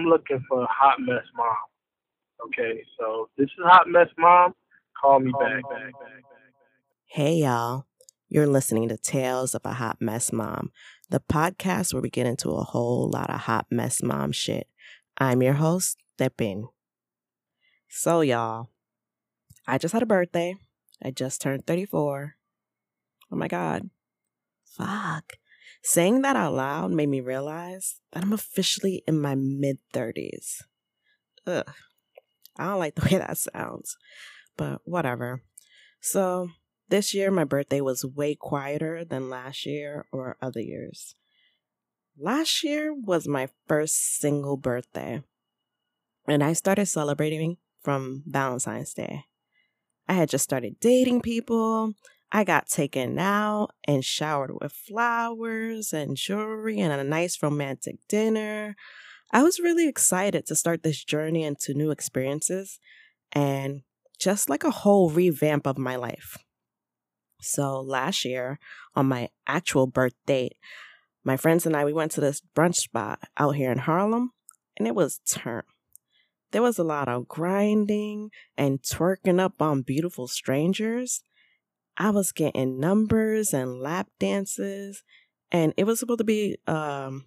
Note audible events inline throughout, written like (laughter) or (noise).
I'm looking for a Hot Mess Mom. Okay, so this is Hot Mess Mom. Call me back. Hey, y'all. You're listening to Tales of a Hot Mess Mom, the podcast where we get into a whole lot of hot mess mom shit. I'm your host, Depin. So, y'all, I just had a birthday. I just turned 34. Oh my God. Fuck. Saying that out loud made me realize that I'm officially in my mid 30s. Ugh. I don't like the way (laughs) that sounds, but whatever. So, this year my birthday was way quieter than last year or other years. Last year was my first single birthday, and I started celebrating from Valentine's Day. I had just started dating people. I got taken out and showered with flowers and jewelry and a nice romantic dinner. I was really excited to start this journey into new experiences and just like a whole revamp of my life. So last year, on my actual birth date, my friends and I we went to this brunch spot out here in Harlem, and it was turn. There was a lot of grinding and twerking up on beautiful strangers. I was getting numbers and lap dances, and it was supposed to be um,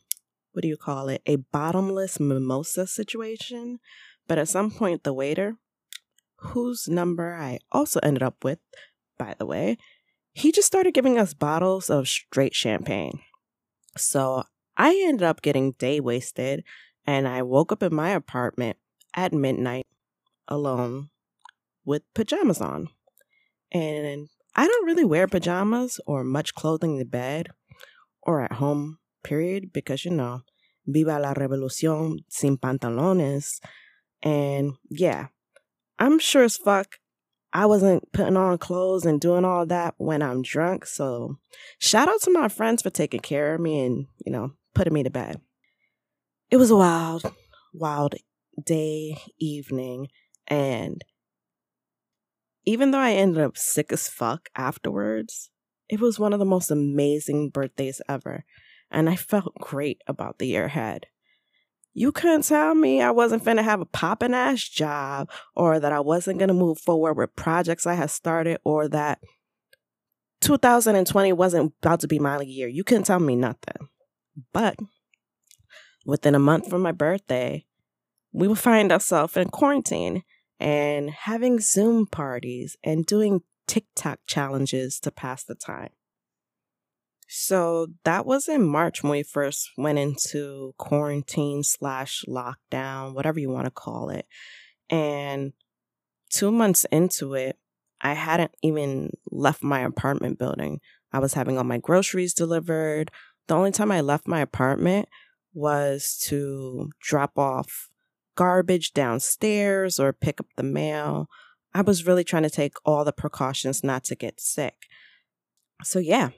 what do you call it? A bottomless mimosa situation. But at some point, the waiter, whose number I also ended up with, by the way, he just started giving us bottles of straight champagne. So I ended up getting day wasted, and I woke up in my apartment at midnight alone with pajamas on. And I don't really wear pajamas or much clothing in bed or at home, period, because you know, viva la revolucion sin pantalones. And yeah, I'm sure as fuck I wasn't putting on clothes and doing all that when I'm drunk. So shout out to my friends for taking care of me and, you know, putting me to bed. It was a wild, wild day, evening, and even though I ended up sick as fuck afterwards, it was one of the most amazing birthdays ever, and I felt great about the year ahead. You couldn't tell me I wasn't finna have a poppin' ass job or that I wasn't gonna move forward with projects I had started or that 2020 wasn't about to be my year. You couldn't tell me nothing. But within a month from my birthday, we would find ourselves in quarantine and having Zoom parties and doing TikTok challenges to pass the time. So that was in March when we first went into quarantine slash lockdown, whatever you want to call it. And two months into it, I hadn't even left my apartment building. I was having all my groceries delivered. The only time I left my apartment was to drop off garbage downstairs or pick up the mail. I was really trying to take all the precautions not to get sick. So, yeah,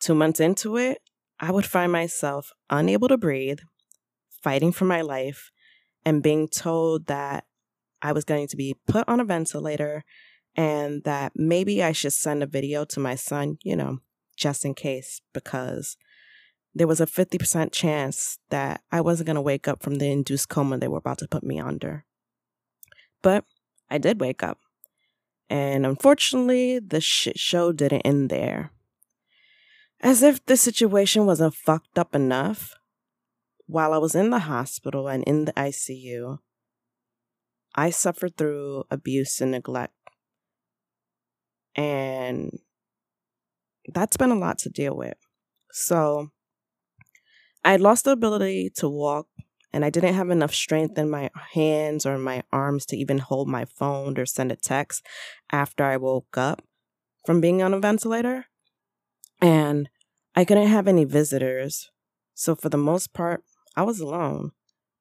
two months into it, I would find myself unable to breathe, fighting for my life, and being told that I was going to be put on a ventilator and that maybe I should send a video to my son, you know, just in case, because there was a 50% chance that I wasn't going to wake up from the induced coma they were about to put me under. But I did wake up. And unfortunately, the shit show didn't end there. As if the situation wasn't fucked up enough, while I was in the hospital and in the ICU, I suffered through abuse and neglect. And that's been a lot to deal with. So, I lost the ability to walk, and I didn't have enough strength in my hands or my arms to even hold my phone or send a text after I woke up from being on a ventilator. And I couldn't have any visitors. So, for the most part, I was alone.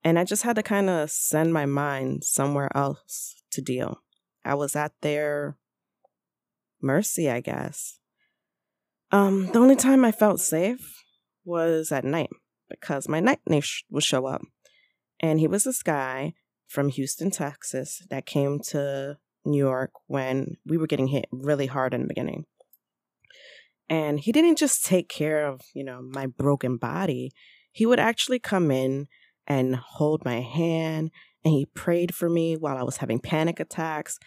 And I just had to kind of send my mind somewhere else to deal. I was at their mercy, I guess. Um, the only time I felt safe was at night because my night neighbor would show up. And he was this guy from Houston, Texas, that came to New York when we were getting hit really hard in the beginning. And he didn't just take care of, you know, my broken body. He would actually come in and hold my hand and he prayed for me while I was having panic attacks,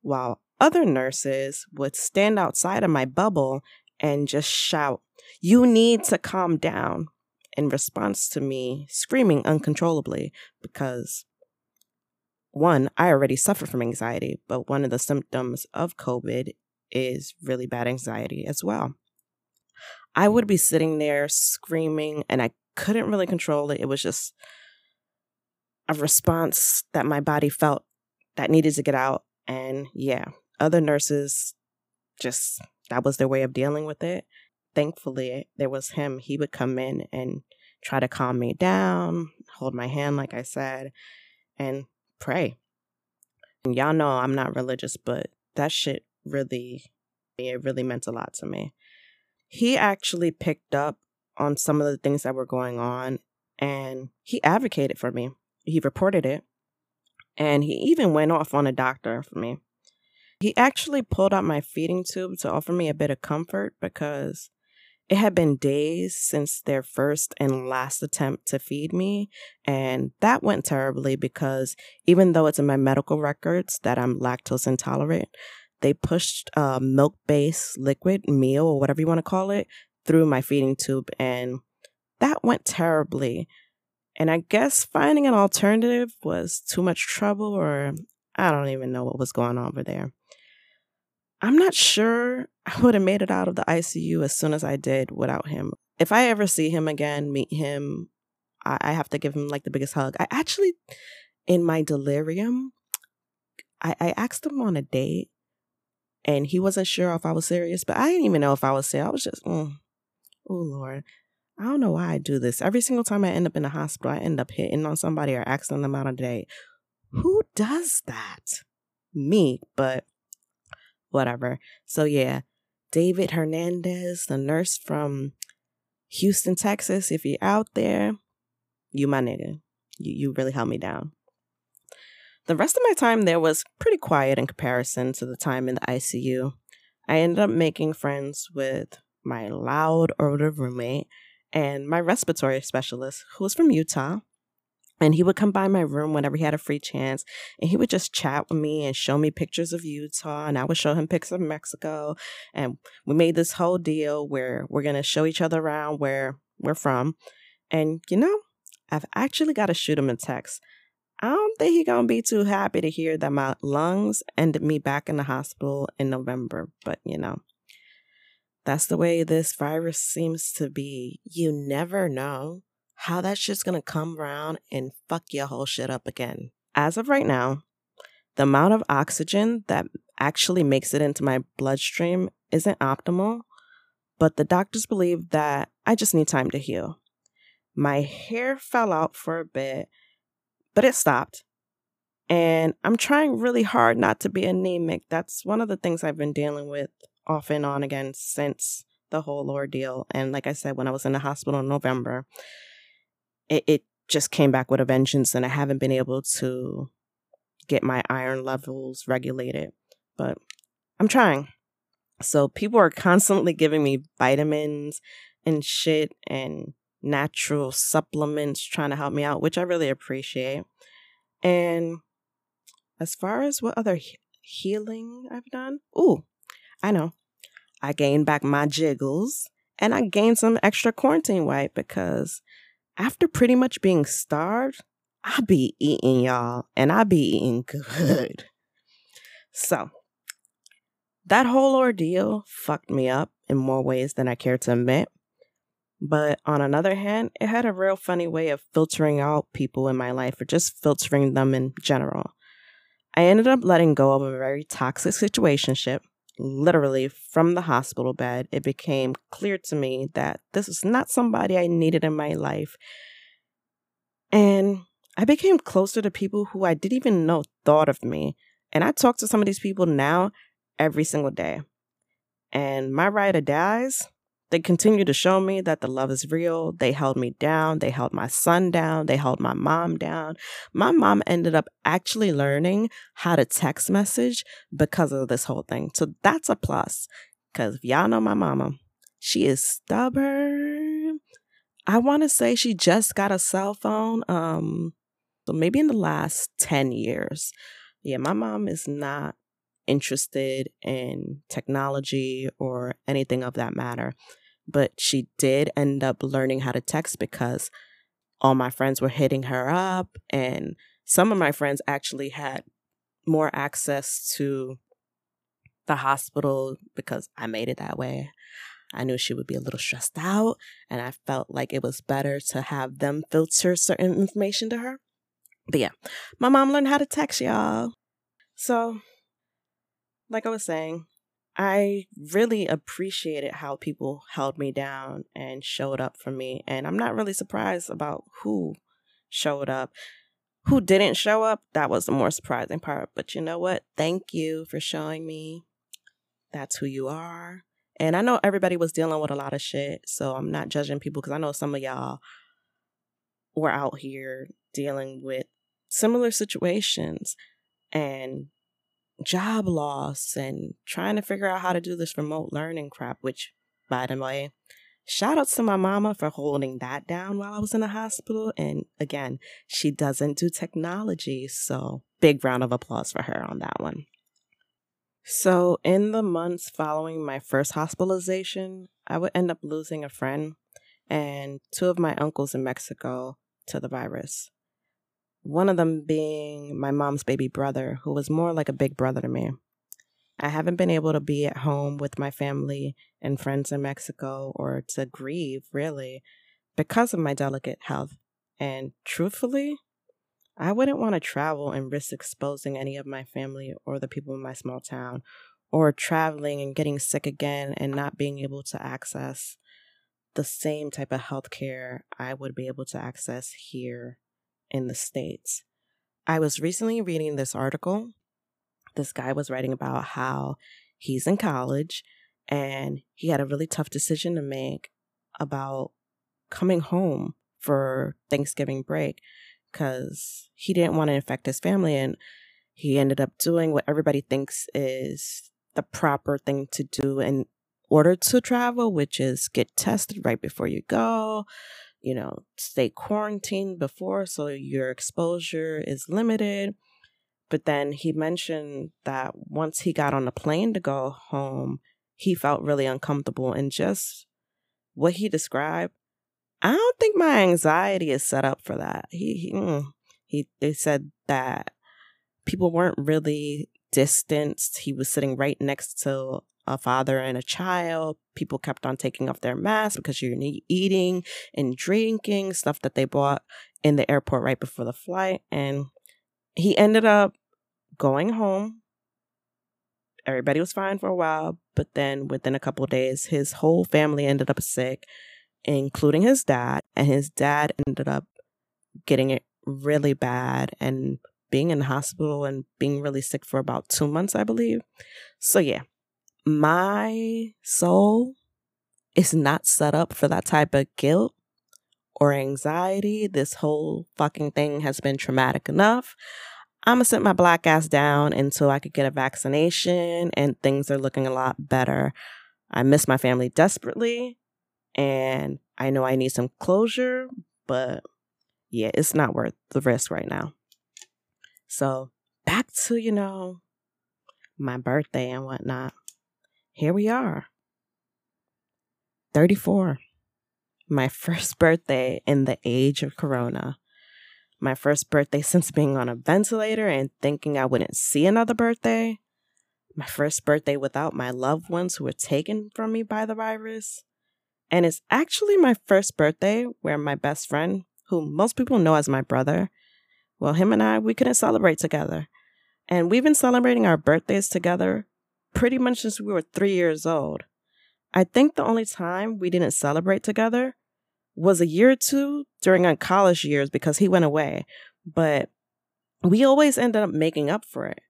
while other nurses would stand outside of my bubble and just shout, You need to calm down, in response to me screaming uncontrollably because one, I already suffer from anxiety, but one of the symptoms of COVID is really bad anxiety as well. I would be sitting there screaming and I couldn't really control it. It was just a response that my body felt that needed to get out. And yeah, other nurses just, that was their way of dealing with it. Thankfully, there was him. He would come in and try to calm me down, hold my hand, like I said, and pray. And y'all know I'm not religious, but that shit really, it really meant a lot to me. He actually picked up on some of the things that were going on and he advocated for me he reported it. And he even went off on a doctor for me. He actually pulled out my feeding tube to offer me a bit of comfort because it had been days since their first and last attempt to feed me. And that went terribly because even though it's in my medical records that I'm lactose intolerant, they pushed a milk based liquid meal or whatever you want to call it through my feeding tube. And that went terribly. And I guess finding an alternative was too much trouble, or I don't even know what was going on over there. I'm not sure I would have made it out of the ICU as soon as I did without him. If I ever see him again, meet him, I, I have to give him like the biggest hug. I actually, in my delirium, I, I asked him on a date and he wasn't sure if I was serious, but I didn't even know if I was serious. I was just, mm, oh Lord. I don't know why I do this. Every single time I end up in the hospital, I end up hitting on somebody or asking them out on a date. Who does that? Me, but whatever. So yeah, David Hernandez, the nurse from Houston, Texas. If you're out there, you my nigga. You you really held me down. The rest of my time there was pretty quiet in comparison to the time in the ICU. I ended up making friends with my loud older roommate and my respiratory specialist, who was from Utah. And he would come by my room whenever he had a free chance, and he would just chat with me and show me pictures of Utah, and I would show him pictures of Mexico. And we made this whole deal where we're gonna show each other around where we're from. And you know, I've actually got to shoot him a text. I don't think he's gonna be too happy to hear that my lungs ended me back in the hospital in November, but you know, that's the way this virus seems to be. You never know how that shit's gonna come around and fuck your whole shit up again. As of right now, the amount of oxygen that actually makes it into my bloodstream isn't optimal, but the doctors believe that I just need time to heal. My hair fell out for a bit, but it stopped. And I'm trying really hard not to be anemic. That's one of the things I've been dealing with off and on again since the whole ordeal. And like I said, when I was in the hospital in November, it, it just came back with a vengeance, and I haven't been able to get my iron levels regulated. But I'm trying. So people are constantly giving me vitamins and shit and natural supplements trying to help me out, which I really appreciate. And as far as what other he- healing I've done, ooh, I know. I gained back my jiggles and I gained some extra quarantine weight because after pretty much being starved, I be eating y'all and I be eating good. So that whole ordeal fucked me up in more ways than I care to admit. But on another hand, it had a real funny way of filtering out people in my life or just filtering them in general. I ended up letting go of a very toxic situationship literally from the hospital bed, it became clear to me that this was not somebody I needed in my life. And I became closer to people who I didn't even know thought of me. And I talk to some of these people now every single day. And my ride or dies, they continue to show me that the love is real. They held me down. They held my son down. They held my mom down. My mom ended up actually learning how to text message because of this whole thing. So that's a plus. Because if y'all know my mama, she is stubborn. I want to say she just got a cell phone. Um, so maybe in the last 10 years. Yeah, my mom is not interested in technology or anything of that matter. But she did end up learning how to text because all my friends were hitting her up, and some of my friends actually had more access to the hospital because I made it that way. I knew she would be a little stressed out, and I felt like it was better to have them filter certain information to her. But yeah, my mom learned how to text y'all. So, like I was saying, I really appreciated how people held me down and showed up for me. And I'm not really surprised about who showed up. Who didn't show up, that was the more surprising part. But you know what? Thank you for showing me that's who you are. And I know everybody was dealing with a lot of shit. So I'm not judging people because I know some of y'all were out here dealing with similar situations and job loss and trying to figure out how to do this remote learning crap, which, by the way, shout out to my mama for holding that down while I was in the hospital. And again, she doesn't do technology. So, big round of applause for her on that one. So, in the months following my first hospitalization, I would end up losing a friend and two of my uncles in Mexico to the virus. One of them being my mom's baby brother, who was more like a big brother to me. I haven't been able to be at home with my family and friends in Mexico or to grieve, really, because of my delicate health. And truthfully, I wouldn't want to travel and risk exposing any of my family or the people in my small town, or traveling and getting sick again and not being able to access the same type of health care I would be able to access here in the States. I was recently reading this article. This guy was writing about how he's in college and he had a really tough decision to make about coming home for Thanksgiving break because he didn't want to infect his family and he ended up doing what everybody thinks is the proper thing to do in order to travel, which is get tested right before you go, you know, stay quarantined before so your exposure is limited. But then he mentioned that once he got on the plane to go home, he felt really uncomfortable and just what he described. I don't think my anxiety is set up for that. He he, mm, he they said that people weren't really distanced. He was sitting right next to a father and a child. People kept on taking off their masks because you're eating and drinking stuff that they bought in the airport right before the flight. And he ended up going home. Everybody was fine for a while, but then within a couple days, his whole family ended up sick, including his dad. And his dad ended up getting it really bad and being in the hospital and being really sick for about two months, I believe. So, yeah, my soul is not set up for that type of guilt or anxiety. This whole fucking thing has been traumatic enough. I'm gonna sit my black ass down until I could get a vaccination and things are looking a lot better. I miss my family desperately and I know I need some closure, but yeah, it's not worth the risk right now. So back to, you know, my birthday and whatnot here we are. 34. My (laughs) first birthday in the age of Corona. My first birthday since being on a ventilator and thinking I wouldn't see another birthday. My first birthday without my loved ones who were taken from me by the virus. And it's actually my first birthday where my best friend, who most people know as my brother, well, him and I, we couldn't celebrate together. And we've been celebrating our birthdays together pretty much since we were three years old. I think the only time we didn't celebrate together was a year or two during our college years because he went away. But we always ended up making up for it.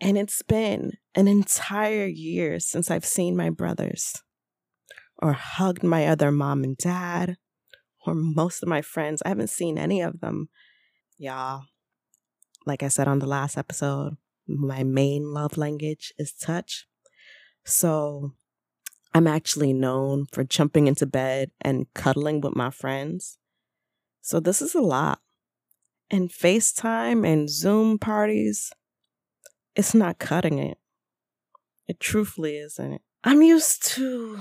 And it's been an entire year since I've seen my brothers or hugged my other mom and dad or most of my friends. I haven't seen any of them. Y'all, like I said on the last episode, my main love language is touch. So I'm actually known for jumping into bed and cuddling with my friends. So this is a lot. And FaceTime and Zoom parties, it's not cutting it. It truthfully isn't. I'm used to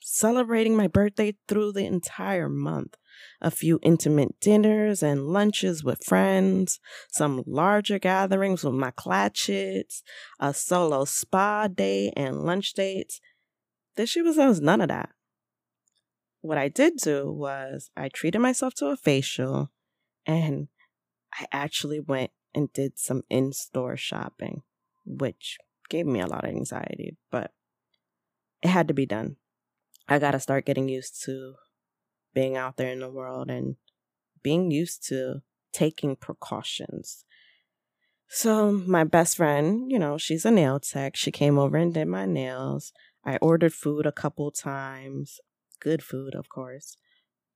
celebrating my birthday through the entire month. A few intimate dinners and lunches with friends, some larger gatherings with my clatchits, a solo spa day and lunch dates. This year was, none of that. What I did do was I treated myself to a facial and I actually went and did some in store shopping, which gave me a lot of anxiety, but it had to be done. I got to start getting used to being out there in the world and being used to taking precautions. So, my best friend, you know, she's a nail tech. She came over and did my nails. I ordered food a couple times, good food, of course.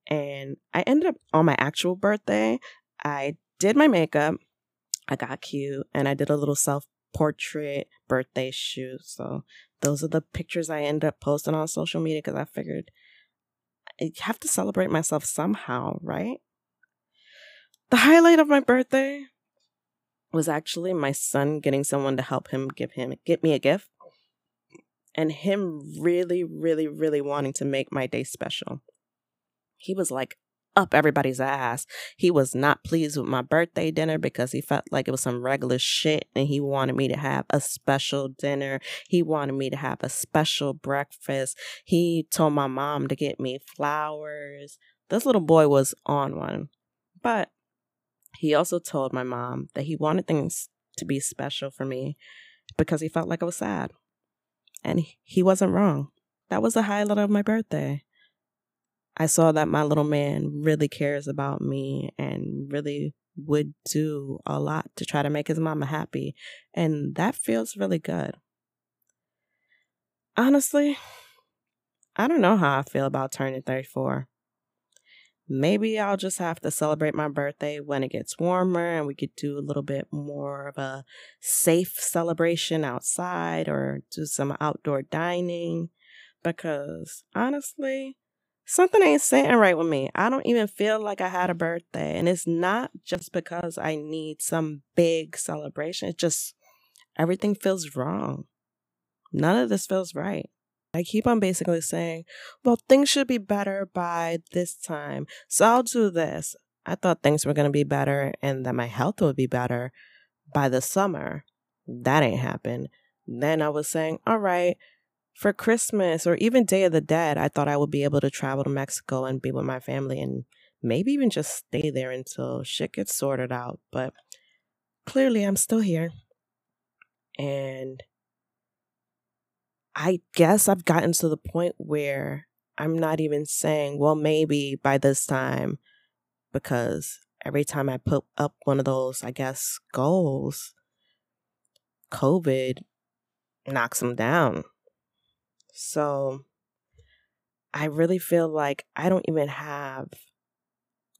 And I ended up on my actual birthday, I did my makeup. I got cute and I did a little self portrait birthday shoot. So those are the pictures I end up posting on social media because I figured I have to celebrate myself somehow, right? The highlight of my birthday was actually my son getting someone to help him give him get me a gift and him really really really wanting to make my day special. He was like, up everybody's ass. He was not pleased with my birthday dinner because he felt like it was some regular shit and he wanted me to have a special dinner. He wanted me to have a special breakfast. He told my mom to get me flowers. This little boy was on one. But he also told my mom that he wanted things to be special for me because he felt like I was sad. And he wasn't wrong. That was the highlight of my birthday. I saw that my little man really cares about me and really would do a lot to try to make his mama happy. And that feels really good. Honestly, I don't know how I feel about turning 34. Maybe I'll just have to celebrate my birthday when it gets warmer and we could do a little bit more of a safe celebration outside or do some outdoor dining. Because honestly, something ain't sitting right with me. I don't even feel like I had a birthday. And it's not just because I need some big celebration. It's just everything feels wrong. None of this feels right. I keep on basically saying, well, things should be better by this time. So I'll do this. I thought things were going to be better and that my health would be better by the summer. That ain't happened. Then I was saying, all right, for Christmas or even Day of the Dead, I thought I would be able to travel to Mexico and be with my family and maybe even just stay there until shit gets sorted out. But clearly, I'm still here. And I guess I've gotten to the point where I'm not even saying, well, maybe by this time, because every time I put up one of those, I guess, goals, COVID knocks them down. So I really feel like I don't even have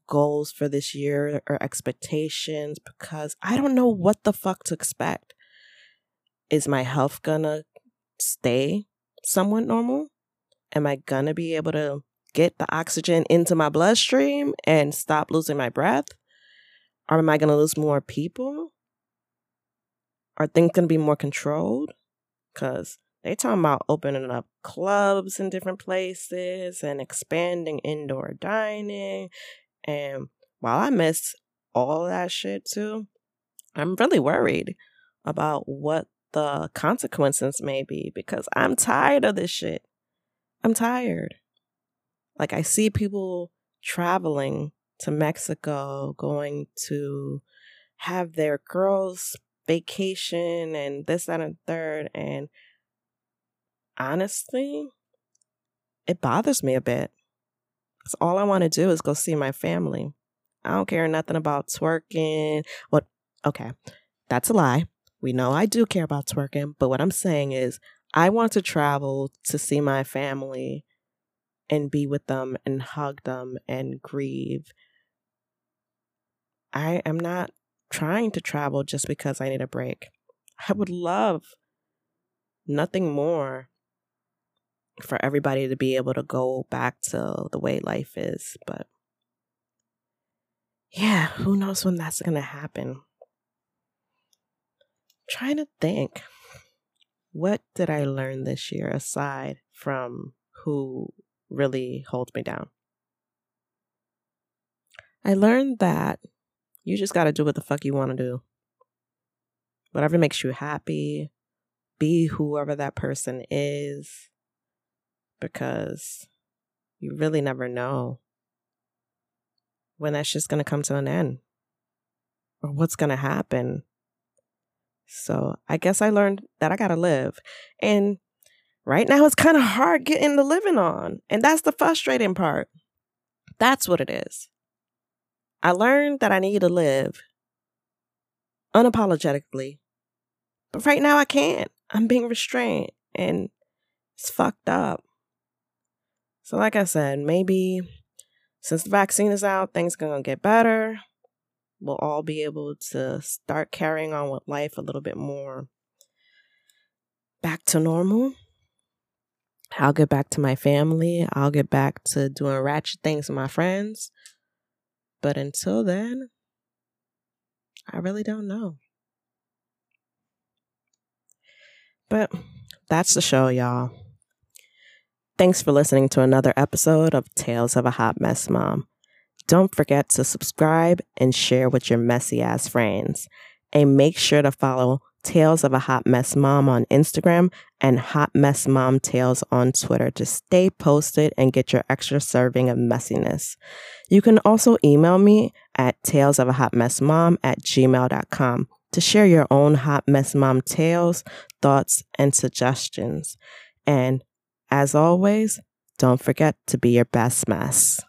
goals for this year or expectations because I don't know what the fuck to expect. Is my health gonna stay somewhat normal? Am I gonna be able to get the oxygen into my bloodstream and stop losing my breath? Or am I gonna lose more people? Are things gonna be more controlled? Because they talking about opening up clubs in different places and expanding indoor dining. And while I miss all that shit too, I'm really worried about what the consequences may be because I'm tired of this shit. I'm tired. Like I see people traveling to Mexico, going to have their girls vacation and this, that, and third. And honestly, it bothers me a bit. Because all I want to do is go see my family. I don't care nothing about twerking. What? Okay, that's a lie. We know I do care about twerking, but what I'm saying is I want to travel to see my family and be with them and hug them and grieve. I am not trying to travel just because I need a break. I would love nothing more for everybody to be able to go back to the way life is. But yeah, who knows when that's going to happen? trying to think what did I learn this year aside from who really holds me down? I learned that you just got to do what the fuck you want to do. Whatever makes you happy, be whoever that person is, because you really never know when that's just going to come to an end or what's going to happen so I guess I learned that I got to live. And right now it's kind of hard getting the living on. And that's the frustrating part. That's what it is. I learned that I need to live unapologetically. But right now I can't. I'm being restrained and it's fucked up. So, like I said, maybe since the vaccine is out, things are going to get better we'll all be able to start carrying on with life a little bit more back to normal. I'll get back to my family. I'll get back to doing ratchet things with my friends. But until then, I really don't know. But that's the show, y'all. Thanks for listening to another episode of Tales of a Hot Mess Mom. Don't forget to subscribe and share with your messy ass friends. And make sure to follow Tales of a Hot Mess Mom on Instagram and Hot Mess Mom Tales on Twitter to stay posted and get your extra serving of messiness. You can also email me at tales of a hot mess mom at gmail.com to share your own hot mess mom tales, thoughts, and suggestions. And as always, don't forget to be your best mess.